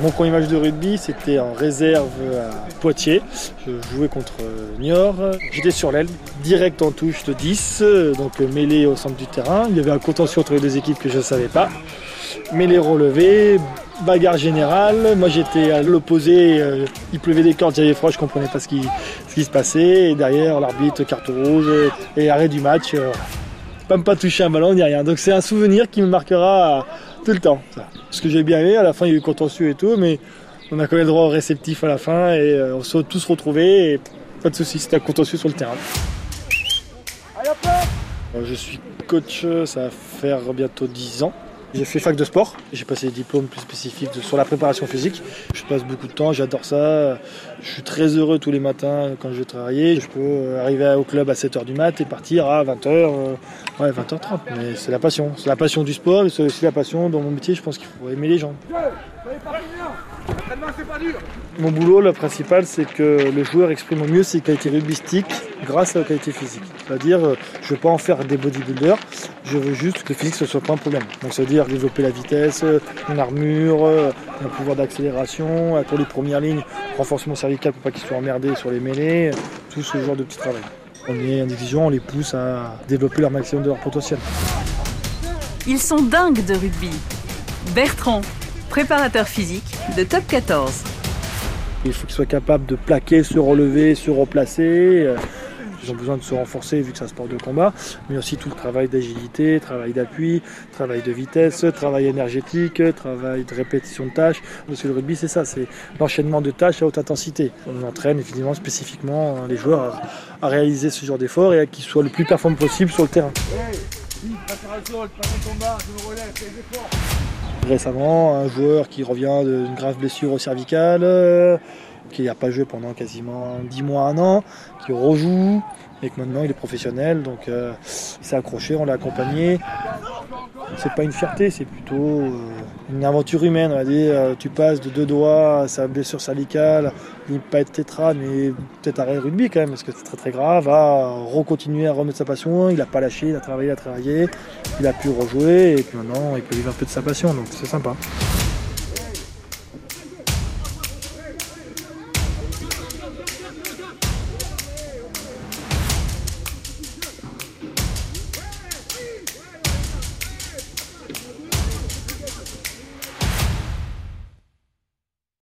Mon premier match de rugby, c'était en réserve à Poitiers. Je jouais contre Niort. J'étais sur l'aile, direct en touche de 10, donc mêlé au centre du terrain. Il y avait un contentieux entre les deux équipes que je ne savais pas. Mêlé relevé, bagarre générale. Moi j'étais à l'opposé, il pleuvait des cordes, j'avais froid, je comprenais pas ce qui, ce qui se passait. Et derrière, l'arbitre, carte rouge et arrêt du match. Pas me pas toucher un ballon ni rien. Donc c'est un souvenir qui me marquera tout le temps. Ça. Ce que j'ai bien aimé, à la fin il y a eu contentieux et tout, mais on a quand même le droit au réceptif à la fin et on s'est tous retrouvés et pas de soucis, c'était un contentieux sur le terrain. Je suis coach, ça va faire bientôt 10 ans. J'ai fait fac de sport, j'ai passé des diplômes plus spécifiques sur la préparation physique. Je passe beaucoup de temps, j'adore ça. Je suis très heureux tous les matins quand je vais travailler. Je peux arriver au club à 7h du mat et partir à 20h, ouais, 20h30. Mais c'est la passion, c'est la passion du sport, c'est aussi la passion dans mon métier. Je pense qu'il faut aimer les gens. Mon boulot, le principal, c'est que le joueur exprime au mieux ses qualités rugbystiques grâce à la qualité physique. C'est-à-dire, je ne veux pas en faire des bodybuilders, je veux juste que le physique ne soit pas un problème. Donc, c'est-à-dire développer la vitesse, une armure, un pouvoir d'accélération, pour les premières lignes, renforcement cervical pour pas qu'ils soient emmerdés sur les mêlées, tout ce genre de petits travail. On est en division, on les pousse à développer leur maximum de leur potentiel. Ils sont dingues de rugby. Bertrand, préparateur physique de Top 14. Il faut qu'ils soient capables de plaquer, se relever, se replacer. Ils ont besoin de se renforcer vu que c'est un sport de combat, mais aussi tout le travail d'agilité, travail d'appui, travail de vitesse, travail énergétique, travail de répétition de tâches. Parce que le rugby, c'est ça, c'est l'enchaînement de tâches à haute intensité. On entraîne évidemment spécifiquement les joueurs à, réaliser ce genre d'effort et à qu'ils soient le plus performants possible sur le terrain. Récemment, un joueur qui revient d'une grave blessure au cervical, euh, qui n'a pas joué pendant quasiment 10 mois, un an, qui rejoue, et que maintenant il est professionnel, donc euh, il s'est accroché, on l'a accompagné. C'est pas une fierté, c'est plutôt euh, une aventure humaine, on va dire. Euh, tu passes de deux doigts à sa blessure cervicale, il pas être tétra, mais peut-être arrêt rugby quand même, parce que c'est très très grave, à recontinuer à remettre sa passion, il a pas lâché, il a travaillé, il a travaillé, il a pu rejouer, et maintenant il peut vivre un peu de sa passion, donc c'est sympa.